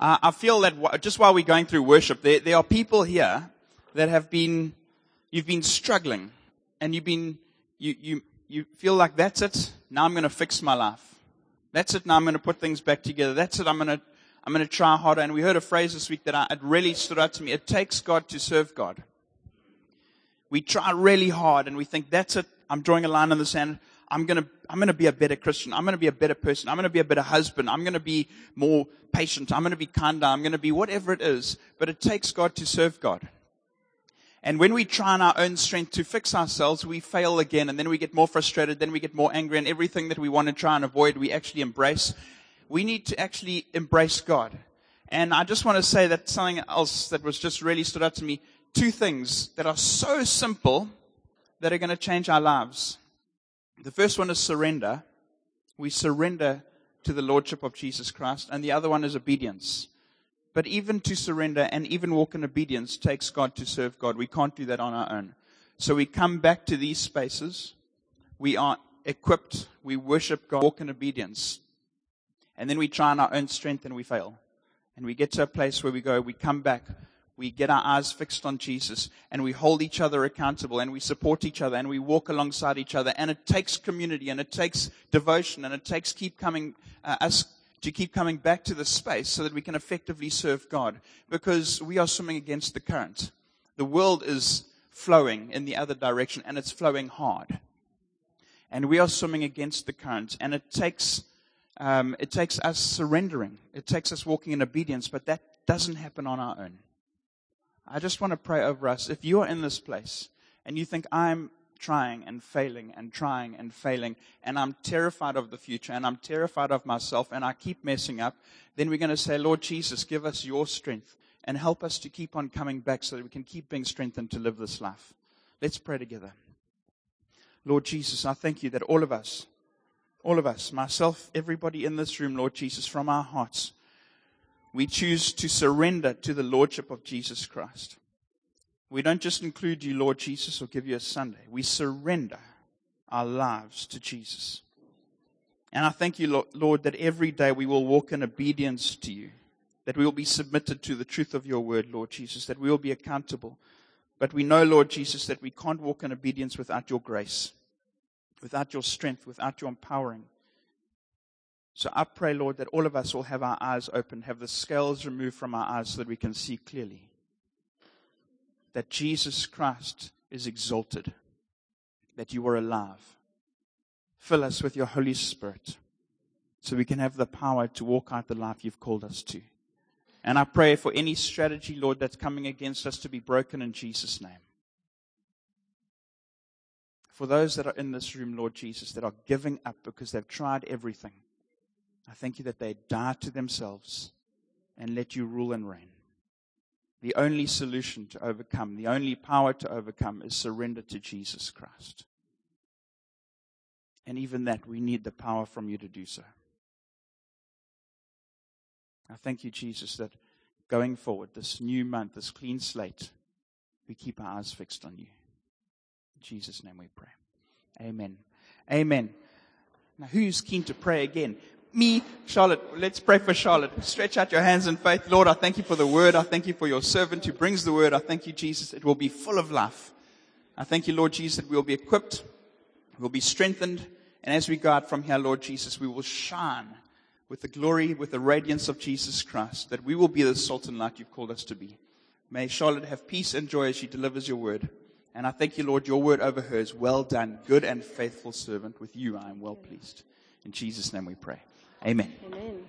Uh, I feel that w- just while we're going through worship, there, there are people here that have been, you've been struggling and you've been, you, you, you feel like that's it. Now I'm going to fix my life. That's it. Now I'm going to put things back together. That's it. I'm going to, I'm going to try harder. And we heard a phrase this week that I, it really stood out to me. It takes God to serve God. We try really hard and we think that's it. I'm drawing a line in the sand. I'm to, I'm to be a better Christian. I'm to be a better person. I'm to be a better husband. I'm to be more patient. I'm to be kinder. I'm to be whatever it is. But it takes God to serve God. And when we try in our own strength to fix ourselves, we fail again. And then we get more frustrated. Then we get more angry. And everything that we want to try and avoid, we actually embrace. We need to actually embrace God. And I just want to say that something else that was just really stood out to me. Two things that are so simple that are going to change our lives. The first one is surrender. We surrender to the Lordship of Jesus Christ. And the other one is obedience. But even to surrender and even walk in obedience takes God to serve God. We can't do that on our own. So we come back to these spaces. We are equipped. We worship God, walk in obedience. And then we try in our own strength and we fail. And we get to a place where we go, we come back, we get our eyes fixed on Jesus and we hold each other accountable and we support each other and we walk alongside each other. And it takes community and it takes devotion and it takes keep coming, uh, us to keep coming back to the space so that we can effectively serve God because we are swimming against the current. The world is flowing in the other direction and it's flowing hard. And we are swimming against the current and it takes, um, it takes us surrendering. It takes us walking in obedience, but that doesn't happen on our own. I just want to pray over us. If you are in this place and you think I'm trying and failing and trying and failing and I'm terrified of the future and I'm terrified of myself and I keep messing up, then we're going to say, Lord Jesus, give us your strength and help us to keep on coming back so that we can keep being strengthened to live this life. Let's pray together. Lord Jesus, I thank you that all of us, all of us, myself, everybody in this room, Lord Jesus, from our hearts, we choose to surrender to the Lordship of Jesus Christ. We don't just include you, Lord Jesus, or give you a Sunday. We surrender our lives to Jesus. And I thank you, Lord, that every day we will walk in obedience to you, that we will be submitted to the truth of your word, Lord Jesus, that we will be accountable. But we know, Lord Jesus, that we can't walk in obedience without your grace, without your strength, without your empowering. So I pray, Lord, that all of us will have our eyes open, have the scales removed from our eyes so that we can see clearly that Jesus Christ is exalted, that you are alive. Fill us with your Holy Spirit so we can have the power to walk out the life you've called us to. And I pray for any strategy, Lord, that's coming against us to be broken in Jesus' name. For those that are in this room, Lord Jesus, that are giving up because they've tried everything I thank you that they die to themselves and let you rule and reign. The only solution to overcome, the only power to overcome is surrender to Jesus Christ. And even that, we need the power from you to do so. I thank you, Jesus, that going forward, this new month, this clean slate, we keep our eyes fixed on you. In Jesus' name we pray. Amen. Amen. Now, who's keen to pray again? Me, Charlotte. Let's pray for Charlotte. Stretch out your hands in faith. Lord, I thank you for the word. I thank you for your servant who brings the word. I thank you, Jesus, it will be full of life. I thank you, Lord Jesus, that we'll be equipped, we'll be strengthened, and as we go out from here, Lord Jesus, we will shine with the glory, with the radiance of Jesus Christ, that we will be the salt and light you've called us to be. May Charlotte have peace and joy as she delivers your word. And I thank you, Lord, your word over her is well done, good and faithful servant. With you I am well pleased. In Jesus' name we pray. Amen. Amen.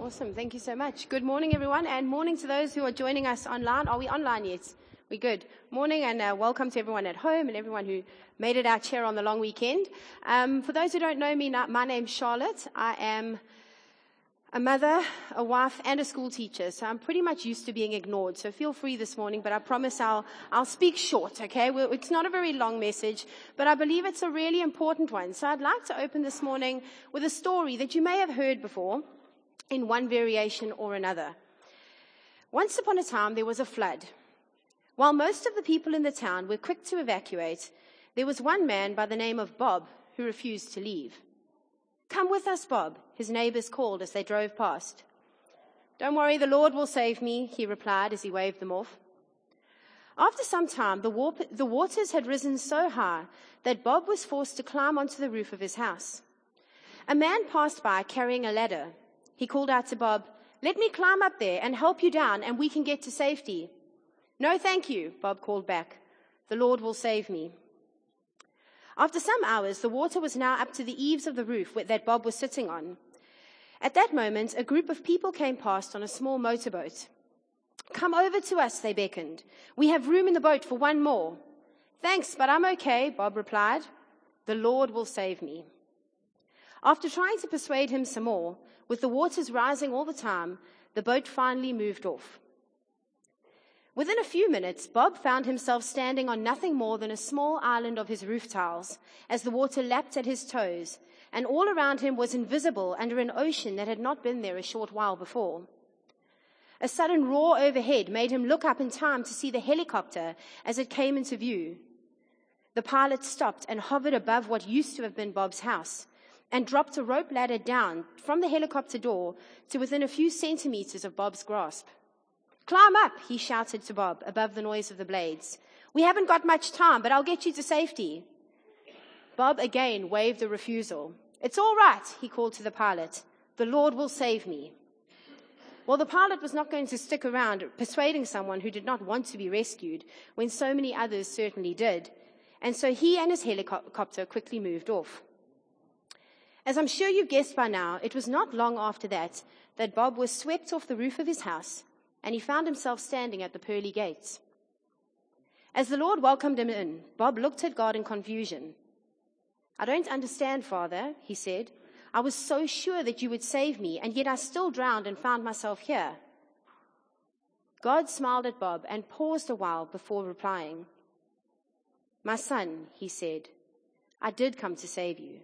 Awesome. Thank you so much. Good morning, everyone, and morning to those who are joining us online. Are we online yet? We're good. Morning and uh, welcome to everyone at home and everyone who made it out here on the long weekend. Um, for those who don't know me, my name's Charlotte. I am a mother, a wife, and a school teacher. So I'm pretty much used to being ignored. So feel free this morning, but I promise I'll, I'll speak short, okay? Well, it's not a very long message, but I believe it's a really important one. So I'd like to open this morning with a story that you may have heard before in one variation or another. Once upon a time, there was a flood. While most of the people in the town were quick to evacuate, there was one man by the name of Bob who refused to leave. Come with us, Bob, his neighbors called as they drove past. Don't worry, the Lord will save me, he replied as he waved them off. After some time, the, war- the waters had risen so high that Bob was forced to climb onto the roof of his house. A man passed by carrying a ladder. He called out to Bob, Let me climb up there and help you down, and we can get to safety. No, thank you, Bob called back. The Lord will save me. After some hours, the water was now up to the eaves of the roof that Bob was sitting on. At that moment, a group of people came past on a small motorboat. Come over to us, they beckoned. We have room in the boat for one more. Thanks, but I'm okay, Bob replied. The Lord will save me. After trying to persuade him some more, with the waters rising all the time, the boat finally moved off. Within a few minutes, Bob found himself standing on nothing more than a small island of his roof tiles as the water lapped at his toes, and all around him was invisible under an ocean that had not been there a short while before. A sudden roar overhead made him look up in time to see the helicopter as it came into view. The pilot stopped and hovered above what used to have been Bob's house and dropped a rope ladder down from the helicopter door to within a few centimeters of Bob's grasp. Climb up, he shouted to Bob above the noise of the blades. We haven't got much time, but I'll get you to safety. Bob again waved a refusal. It's all right, he called to the pilot. The Lord will save me. Well, the pilot was not going to stick around persuading someone who did not want to be rescued when so many others certainly did. And so he and his helicopter quickly moved off. As I'm sure you've guessed by now, it was not long after that that Bob was swept off the roof of his house and he found himself standing at the pearly gates. As the Lord welcomed him in, Bob looked at God in confusion. I don't understand, Father, he said. I was so sure that you would save me, and yet I still drowned and found myself here. God smiled at Bob and paused a while before replying. My son, he said, I did come to save you.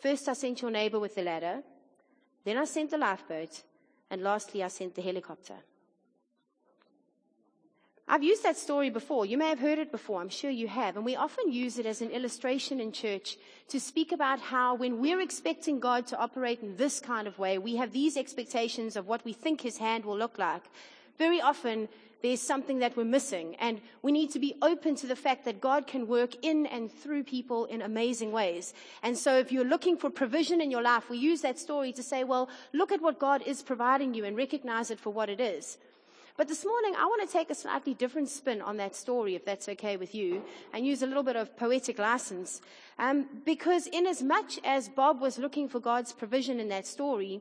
First, I sent your neighbor with the ladder. Then I sent the lifeboat. And lastly, I sent the helicopter. I've used that story before. You may have heard it before. I'm sure you have. And we often use it as an illustration in church to speak about how when we're expecting God to operate in this kind of way, we have these expectations of what we think his hand will look like. Very often there's something that we're missing and we need to be open to the fact that God can work in and through people in amazing ways. And so if you're looking for provision in your life, we use that story to say, well, look at what God is providing you and recognize it for what it is. But this morning, I want to take a slightly different spin on that story, if that's okay with you, and use a little bit of poetic license. Um, because in as much as Bob was looking for God's provision in that story,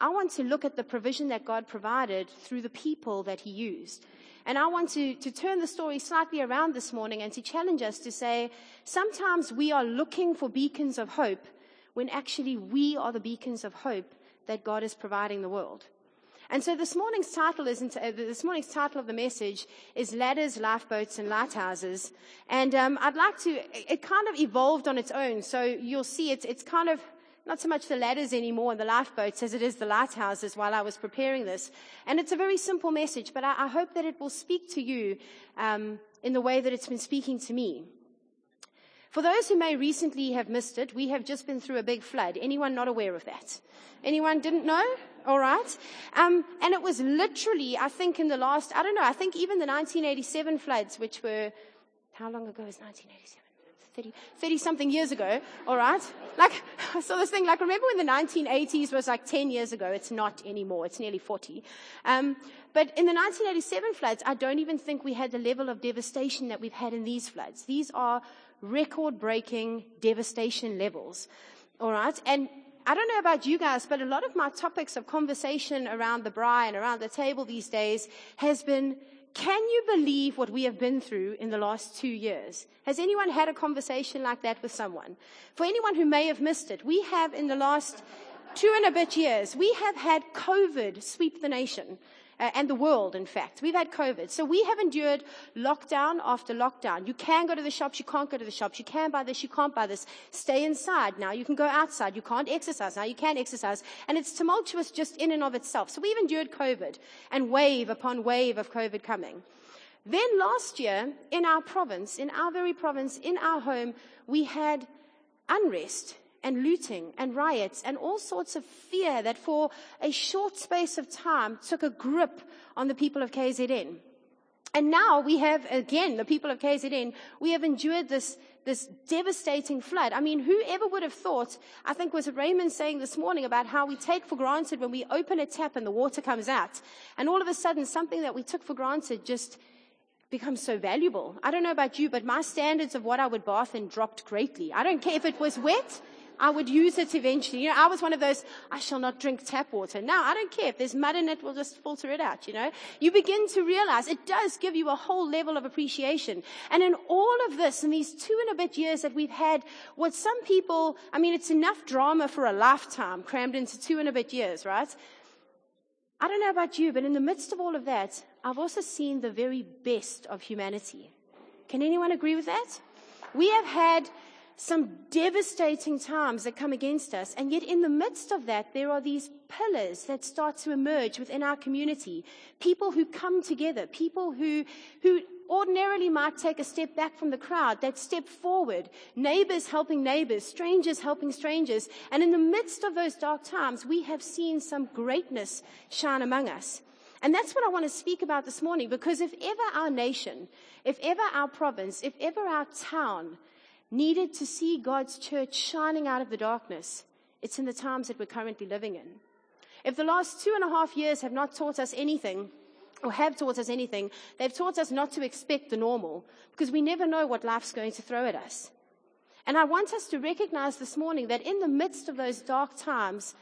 I want to look at the provision that God provided through the people that he used. And I want to, to turn the story slightly around this morning and to challenge us to say, sometimes we are looking for beacons of hope when actually we are the beacons of hope that God is providing the world. And so this morning's title is, uh, this morning's title of the message is Ladders, Lifeboats and Lighthouses. And um, I'd like to, it kind of evolved on its own. So you'll see it's, it's kind of not so much the ladders anymore and the lifeboats as it is the lighthouses while I was preparing this. And it's a very simple message, but I, I hope that it will speak to you um, in the way that it's been speaking to me. For those who may recently have missed it, we have just been through a big flood. Anyone not aware of that? Anyone didn't know? All right. Um, and it was literally, I think in the last, I don't know, I think even the 1987 floods, which were, how long ago was 1987? 30, 30 something years ago, all right? Like, I saw this thing, like, remember when the 1980s was like 10 years ago? It's not anymore. It's nearly 40. Um, but in the 1987 floods, I don't even think we had the level of devastation that we've had in these floods. These are record breaking devastation levels. All right. And I don't know about you guys, but a lot of my topics of conversation around the braai and around the table these days has been, can you believe what we have been through in the last two years? Has anyone had a conversation like that with someone? For anyone who may have missed it, we have in the last two and a bit years, we have had COVID sweep the nation uh, and the world, in fact. We've had COVID. So we have endured lockdown after lockdown. You can go to the shops, you can't go to the shops. You can buy this, you can't buy this. Stay inside. Now you can go outside. You can't exercise. Now you can exercise. And it's tumultuous just in and of itself. So we've endured COVID and wave upon wave of COVID coming. Then last year, in our province, in our very province, in our home, we had unrest and looting and riots and all sorts of fear that for a short space of time took a grip on the people of KZN. And now we have, again, the people of KZN, we have endured this, this devastating flood. I mean, whoever would have thought, I think was Raymond saying this morning about how we take for granted when we open a tap and the water comes out. And all of a sudden, something that we took for granted just becomes so valuable. I don't know about you, but my standards of what I would bath in dropped greatly. I don't care if it was wet. I would use it eventually. You know, I was one of those, I shall not drink tap water. Now, I don't care. If there's mud in it, we'll just filter it out, you know. You begin to realize it does give you a whole level of appreciation. And in all of this, in these two and a bit years that we've had, what some people, I mean, it's enough drama for a lifetime crammed into two and a bit years, right? I don't know about you, but in the midst of all of that, I've also seen the very best of humanity. Can anyone agree with that? We have had some devastating times that come against us. And yet in the midst of that, there are these pillars that start to emerge within our community. People who come together, people who, who ordinarily might take a step back from the crowd, that step forward, neighbors helping neighbors, strangers helping strangers. And in the midst of those dark times, we have seen some greatness shine among us. And that's what I want to speak about this morning because if ever our nation, if ever our province, if ever our town needed to see God's church shining out of the darkness, it's in the times that we're currently living in. If the last two and a half years have not taught us anything, or have taught us anything, they've taught us not to expect the normal, because we never know what life's going to throw at us. And I want us to recognize this morning that in the midst of those dark times,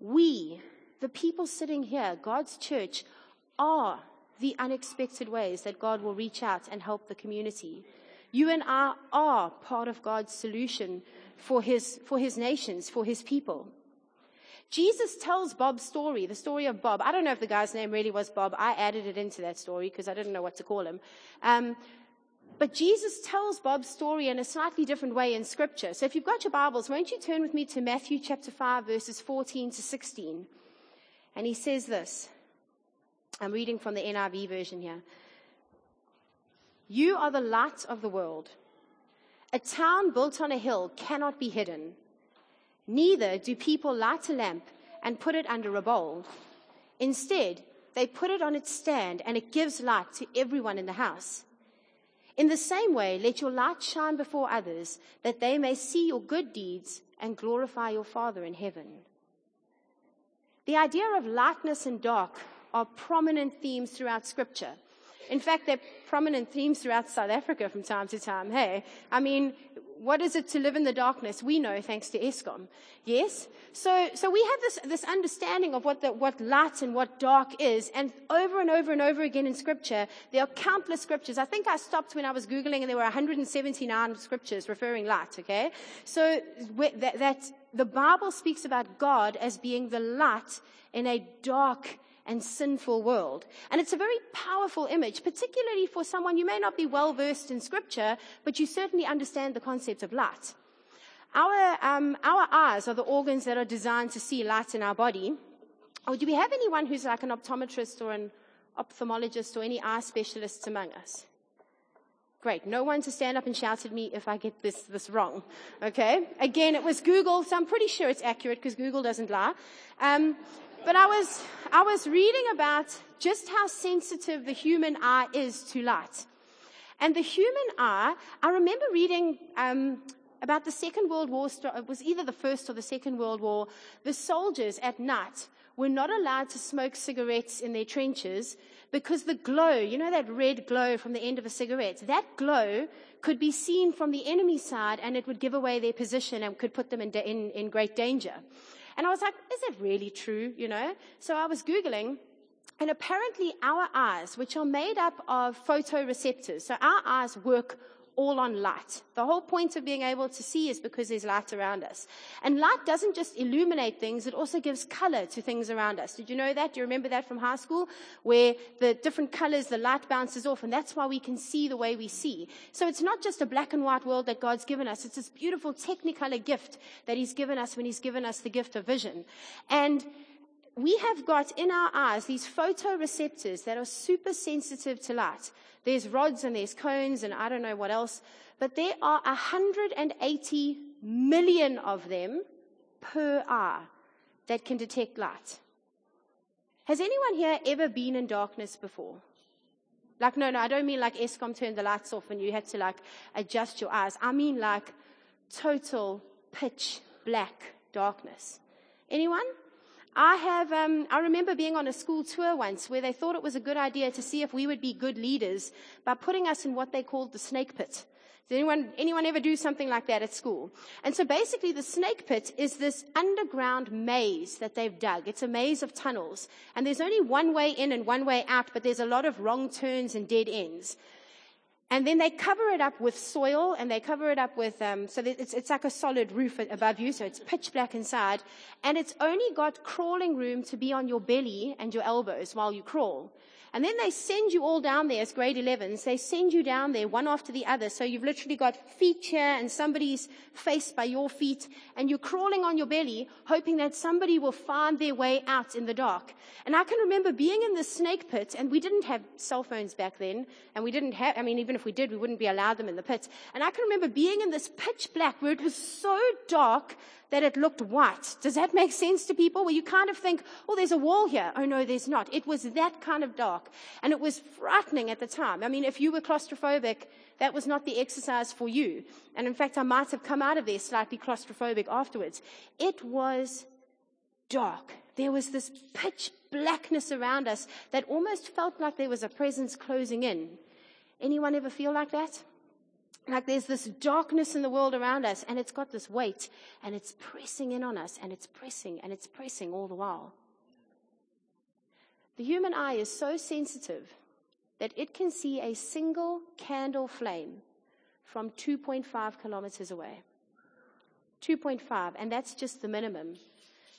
we, the people sitting here, God's church, are the unexpected ways that God will reach out and help the community. You and I are part of God's solution for his, for his nations, for his people. Jesus tells Bob's story, the story of Bob. I don't know if the guy's name really was Bob. I added it into that story because I didn't know what to call him. Um, but Jesus tells Bob's story in a slightly different way in scripture. So if you've got your Bibles, won't you turn with me to Matthew chapter 5 verses 14 to 16? And he says this. I'm reading from the NIV version here. You are the light of the world. A town built on a hill cannot be hidden. Neither do people light a lamp and put it under a bowl. Instead, they put it on its stand and it gives light to everyone in the house. In the same way, let your light shine before others that they may see your good deeds and glorify your Father in heaven. The idea of lightness and dark are prominent themes throughout scripture. In fact, they're prominent themes throughout South Africa from time to time. Hey, I mean, what is it to live in the darkness? We know thanks to Eskom. Yes? So, so we have this, this understanding of what the, what light and what dark is. And over and over and over again in scripture, there are countless scriptures. I think I stopped when I was Googling and there were 179 scriptures referring light, okay? So that, that the Bible speaks about God as being the light in a dark and sinful world. And it's a very powerful image, particularly for someone you may not be well versed in scripture, but you certainly understand the concept of light. Our, um, our eyes are the organs that are designed to see light in our body. Or do we have anyone who's like an optometrist or an ophthalmologist or any eye specialists among us? Great. No one to stand up and shout at me if I get this, this wrong. Okay. Again, it was Google, so I'm pretty sure it's accurate because Google doesn't lie. Um, but I was, I was reading about just how sensitive the human eye is to light. And the human eye, I remember reading um, about the Second World War, it was either the First or the Second World War. The soldiers at night were not allowed to smoke cigarettes in their trenches because the glow, you know that red glow from the end of a cigarette, that glow could be seen from the enemy side and it would give away their position and could put them in, in, in great danger. And I was like, is it really true? You know? So I was Googling and apparently our eyes, which are made up of photoreceptors, so our eyes work all on light. The whole point of being able to see is because there's light around us. And light doesn't just illuminate things, it also gives color to things around us. Did you know that? Do you remember that from high school? Where the different colors, the light bounces off, and that's why we can see the way we see. So it's not just a black and white world that God's given us, it's this beautiful technicolor gift that He's given us when He's given us the gift of vision. And we have got in our eyes these photoreceptors that are super sensitive to light. There's rods and there's cones and I don't know what else, but there are 180 million of them per eye that can detect light. Has anyone here ever been in darkness before? Like, no, no, I don't mean like Eskom turned the lights off and you had to like adjust your eyes. I mean like total pitch black darkness. Anyone? I have, um, I remember being on a school tour once where they thought it was a good idea to see if we would be good leaders by putting us in what they called the snake pit. Did anyone, anyone ever do something like that at school? And so basically the snake pit is this underground maze that they've dug. It's a maze of tunnels. And there's only one way in and one way out, but there's a lot of wrong turns and dead ends. And then they cover it up with soil and they cover it up with, um, so it's, it's like a solid roof above you, so it's pitch black inside. And it's only got crawling room to be on your belly and your elbows while you crawl. And then they send you all down there as grade 11s. They send you down there one after the other. So you've literally got feet here and somebody's face by your feet and you're crawling on your belly hoping that somebody will find their way out in the dark. And I can remember being in the snake pit and we didn't have cell phones back then and we didn't have, I mean, even if we did, we wouldn't be allowed them in the pit. And I can remember being in this pitch black where it was so dark that it looked white. Does that make sense to people? Where you kind of think, oh, there's a wall here. Oh no, there's not. It was that kind of dark. And it was frightening at the time. I mean, if you were claustrophobic, that was not the exercise for you. And in fact, I might have come out of there slightly claustrophobic afterwards. It was dark. There was this pitch blackness around us that almost felt like there was a presence closing in. Anyone ever feel like that? like there's this darkness in the world around us and it's got this weight and it's pressing in on us and it's pressing and it's pressing all the while. The human eye is so sensitive that it can see a single candle flame from 2.5 kilometers away. 2.5, and that's just the minimum.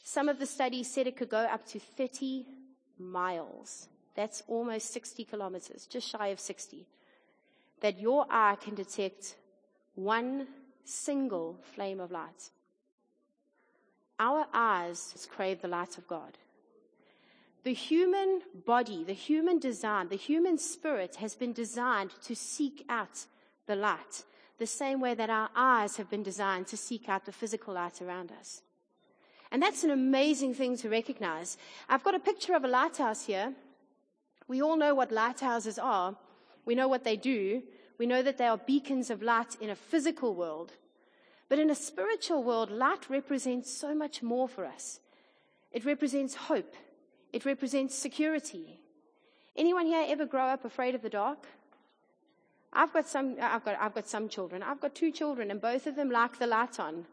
Some of the studies said it could go up to 30 miles. That's almost 60 kilometers, just shy of 60 that your eye can detect one single flame of light. Our eyes crave the light of God. The human body, the human design, the human spirit has been designed to seek out the light, the same way that our eyes have been designed to seek out the physical light around us. And that's an amazing thing to recognize. I've got a picture of a lighthouse here. We all know what lighthouses are. We know what they do. We know that they are beacons of light in a physical world. But in a spiritual world, light represents so much more for us. It represents hope. It represents security. Anyone here ever grow up afraid of the dark? I've got some, I've got, I've got some children. I've got two children and both of them like the light on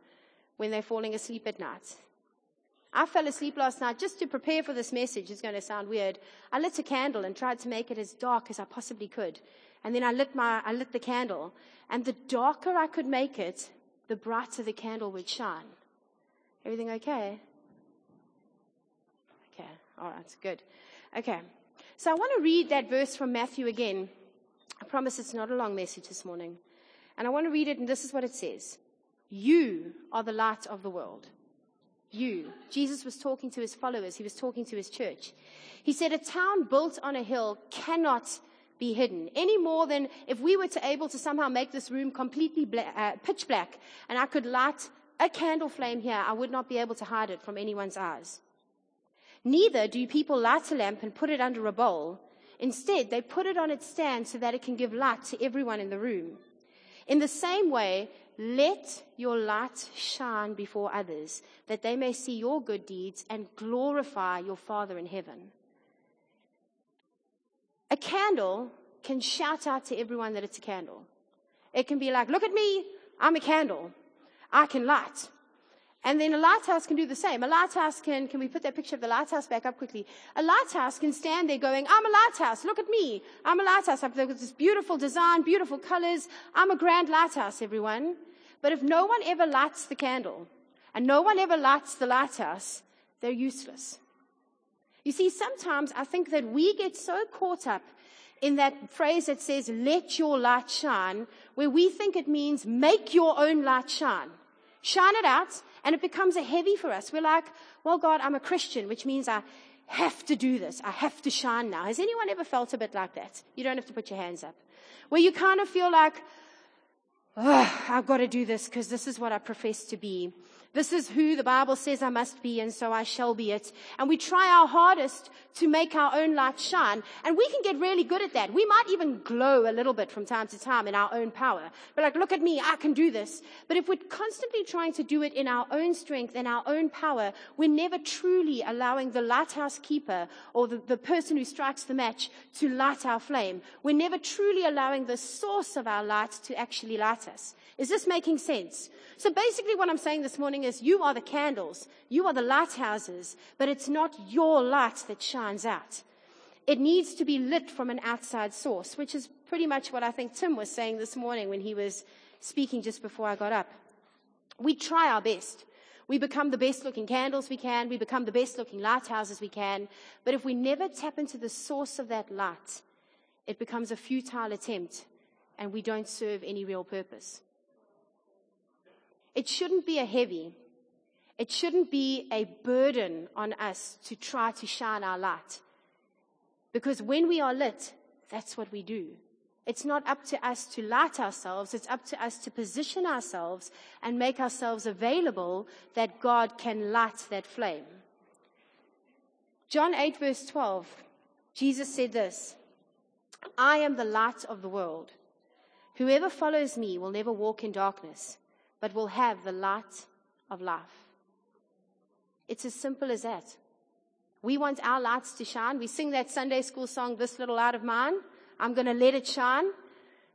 when they're falling asleep at night. I fell asleep last night just to prepare for this message. It's going to sound weird. I lit a candle and tried to make it as dark as I possibly could. And then I lit my, I lit the candle. And the darker I could make it, the brighter the candle would shine. Everything okay? Okay. All right. Good. Okay. So I want to read that verse from Matthew again. I promise it's not a long message this morning. And I want to read it, and this is what it says. You are the light of the world. You. Jesus was talking to his followers. He was talking to his church. He said, a town built on a hill cannot be hidden any more than if we were to able to somehow make this room completely uh, pitch black and I could light a candle flame here, I would not be able to hide it from anyone's eyes. Neither do people light a lamp and put it under a bowl. Instead, they put it on its stand so that it can give light to everyone in the room. In the same way, let your light shine before others, that they may see your good deeds and glorify your Father in heaven. A candle can shout out to everyone that it's a candle. It can be like, look at me, I'm a candle. I can light. And then a lighthouse can do the same. A lighthouse can, can we put that picture of the lighthouse back up quickly? A lighthouse can stand there going, I'm a lighthouse. Look at me. I'm a lighthouse. I've got this beautiful design, beautiful colors. I'm a grand lighthouse, everyone. But if no one ever lights the candle and no one ever lights the lighthouse, they're useless. You see, sometimes I think that we get so caught up in that phrase that says, let your light shine, where we think it means make your own light shine. Shine it out, and it becomes a heavy for us. We're like, well, God, I'm a Christian, which means I have to do this. I have to shine now. Has anyone ever felt a bit like that? You don't have to put your hands up. Where you kind of feel like, I've got to do this because this is what I profess to be. This is who the Bible says I must be and so I shall be it. And we try our hardest to make our own light shine. And we can get really good at that. We might even glow a little bit from time to time in our own power. But like, look at me, I can do this. But if we're constantly trying to do it in our own strength and our own power, we're never truly allowing the lighthouse keeper or the, the person who strikes the match to light our flame. We're never truly allowing the source of our light to actually light us. Is this making sense? So basically what I'm saying this morning is you are the candles. You are the lighthouses, but it's not your light that shines out. It needs to be lit from an outside source, which is pretty much what I think Tim was saying this morning when he was speaking just before I got up. We try our best. We become the best looking candles we can. We become the best looking lighthouses we can. But if we never tap into the source of that light, it becomes a futile attempt and we don't serve any real purpose. It shouldn't be a heavy. It shouldn't be a burden on us to try to shine our light. Because when we are lit, that's what we do. It's not up to us to light ourselves. It's up to us to position ourselves and make ourselves available that God can light that flame. John 8 verse 12, Jesus said this, I am the light of the world. Whoever follows me will never walk in darkness, but will have the light of life. It's as simple as that. We want our lights to shine. We sing that Sunday school song, This Little Light of Mine. I'm going to let it shine.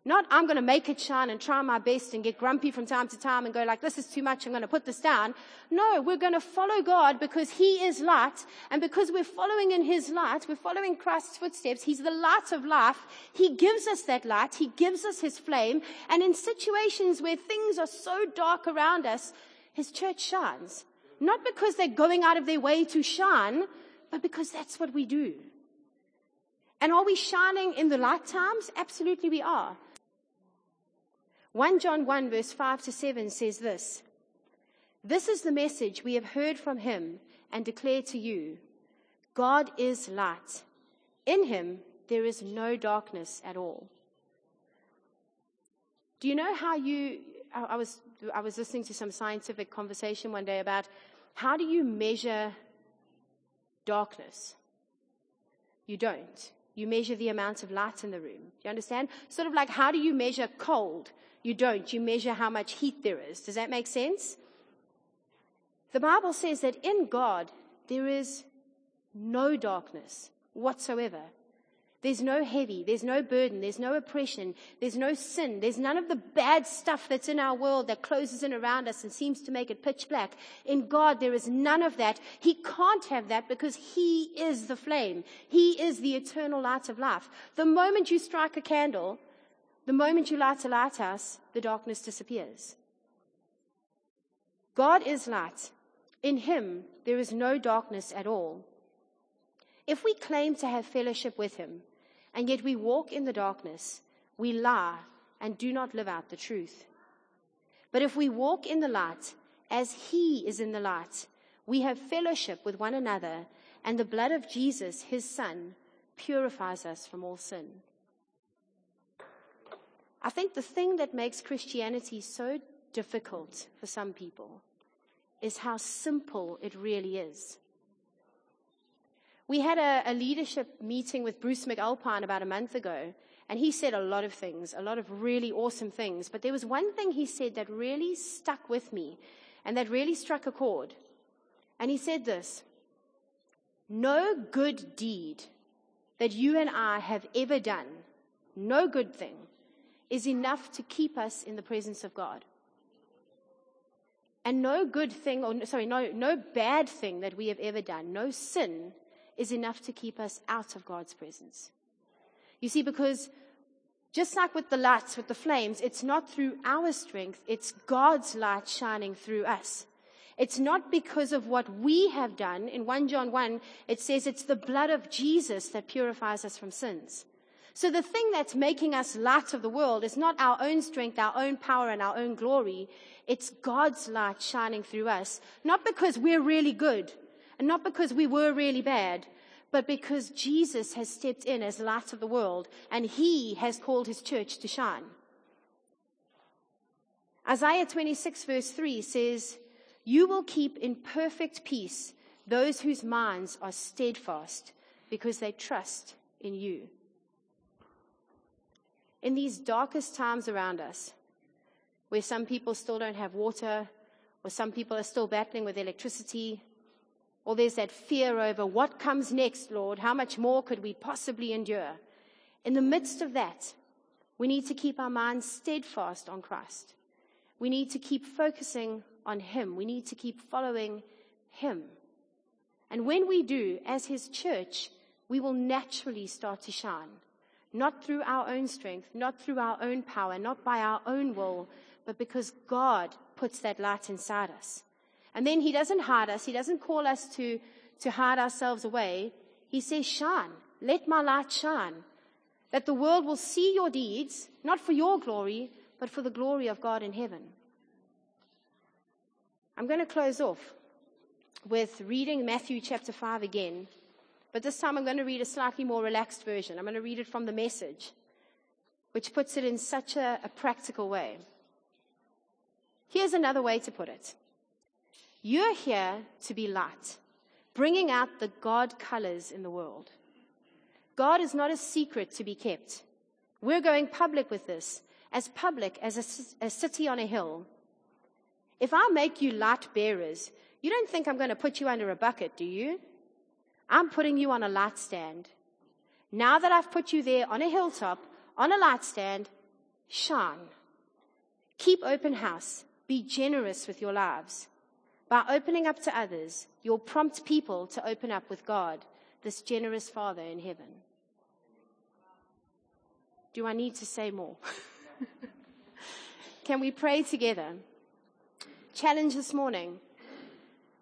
Not I'm going to make it shine and try my best and get grumpy from time to time and go like, this is too much. I'm going to put this down. No, we're going to follow God because He is light. And because we're following in His light, we're following Christ's footsteps. He's the light of life. He gives us that light. He gives us His flame. And in situations where things are so dark around us, His church shines. Not because they're going out of their way to shine, but because that's what we do. And are we shining in the light times? Absolutely we are. 1 John 1 verse 5 to 7 says this. This is the message we have heard from him and declare to you. God is light. In him there is no darkness at all. Do you know how you, I was, I was listening to some scientific conversation one day about how do you measure darkness? You don't. You measure the amount of light in the room. You understand? Sort of like how do you measure cold? You don't. You measure how much heat there is. Does that make sense? The Bible says that in God there is no darkness whatsoever. There's no heavy, there's no burden, there's no oppression, there's no sin, there's none of the bad stuff that's in our world that closes in around us and seems to make it pitch black. In God, there is none of that. He can't have that because He is the flame. He is the eternal light of life. The moment you strike a candle, the moment you light a lighthouse, the darkness disappears. God is light. In Him, there is no darkness at all. If we claim to have fellowship with him, and yet we walk in the darkness, we lie and do not live out the truth. But if we walk in the light, as he is in the light, we have fellowship with one another, and the blood of Jesus, his son, purifies us from all sin. I think the thing that makes Christianity so difficult for some people is how simple it really is. We had a, a leadership meeting with Bruce McAlpine about a month ago, and he said a lot of things, a lot of really awesome things. But there was one thing he said that really stuck with me and that really struck a chord. And he said this No good deed that you and I have ever done, no good thing, is enough to keep us in the presence of God. And no good thing, or sorry, no, no bad thing that we have ever done, no sin is enough to keep us out of God's presence. You see, because just like with the lights, with the flames, it's not through our strength, it's God's light shining through us. It's not because of what we have done. In 1 John 1, it says it's the blood of Jesus that purifies us from sins. So the thing that's making us light of the world is not our own strength, our own power, and our own glory. It's God's light shining through us. Not because we're really good, and not because we were really bad, but because Jesus has stepped in as light of the world and he has called his church to shine. Isaiah 26 verse 3 says, You will keep in perfect peace those whose minds are steadfast because they trust in you. In these darkest times around us, where some people still don't have water, or some people are still battling with electricity, or there's that fear over what comes next, Lord, how much more could we possibly endure? In the midst of that, we need to keep our minds steadfast on Christ. We need to keep focusing on Him. We need to keep following Him. And when we do, as His church, we will naturally start to shine. Not through our own strength, not through our own power, not by our own will, but because God puts that light inside us. And then He doesn't hide us. He doesn't call us to, to hide ourselves away. He says, shine. Let my light shine. That the world will see your deeds, not for your glory, but for the glory of God in heaven. I'm going to close off with reading Matthew chapter 5 again. But this time I'm going to read a slightly more relaxed version. I'm going to read it from the message, which puts it in such a, a practical way. Here's another way to put it. You're here to be light, bringing out the God colors in the world. God is not a secret to be kept. We're going public with this, as public as a, a city on a hill. If I make you light bearers, you don't think I'm going to put you under a bucket, do you? I'm putting you on a light stand. Now that I've put you there on a hilltop, on a light stand, shine. Keep open house. Be generous with your lives. By opening up to others, you'll prompt people to open up with God, this generous Father in heaven. Do I need to say more? Can we pray together? Challenge this morning.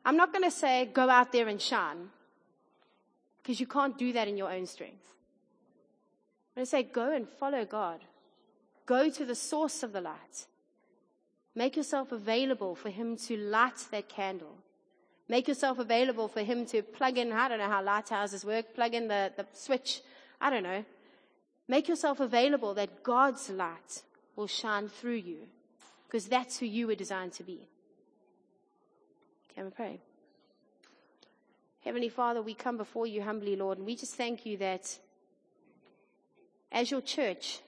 I'm not going to say go out there and shine because you can't do that in your own strength. I'm going to say go and follow God. Go to the source of the light. Make yourself available for Him to light that candle. Make yourself available for Him to plug in, I don't know how lighthouses work, plug in the, the switch. I don't know. Make yourself available that God's light will shine through you because that's who you were designed to be. Can we pray? Heavenly Father, we come before you humbly, Lord, and we just thank you that as your church,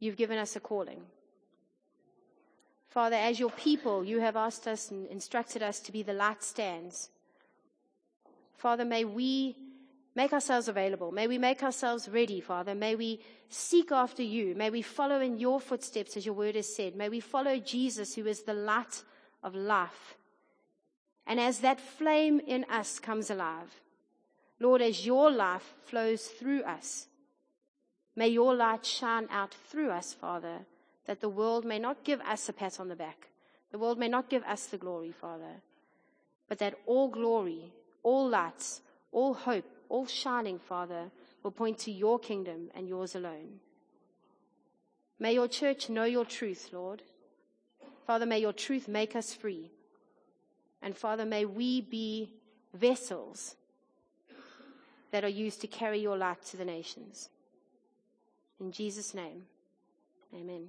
you've given us a calling. Father, as your people, you have asked us and instructed us to be the light stands. Father, may we make ourselves available. May we make ourselves ready, Father. May we seek after you. May we follow in your footsteps, as your word has said. May we follow Jesus, who is the light of life. And as that flame in us comes alive, Lord, as your life flows through us, may your light shine out through us, Father, that the world may not give us a pat on the back. The world may not give us the glory, Father, but that all glory, all lights, all hope, all shining, Father, will point to your kingdom and yours alone. May your church know your truth, Lord. Father, may your truth make us free. And Father, may we be vessels that are used to carry your light to the nations. In Jesus' name, amen.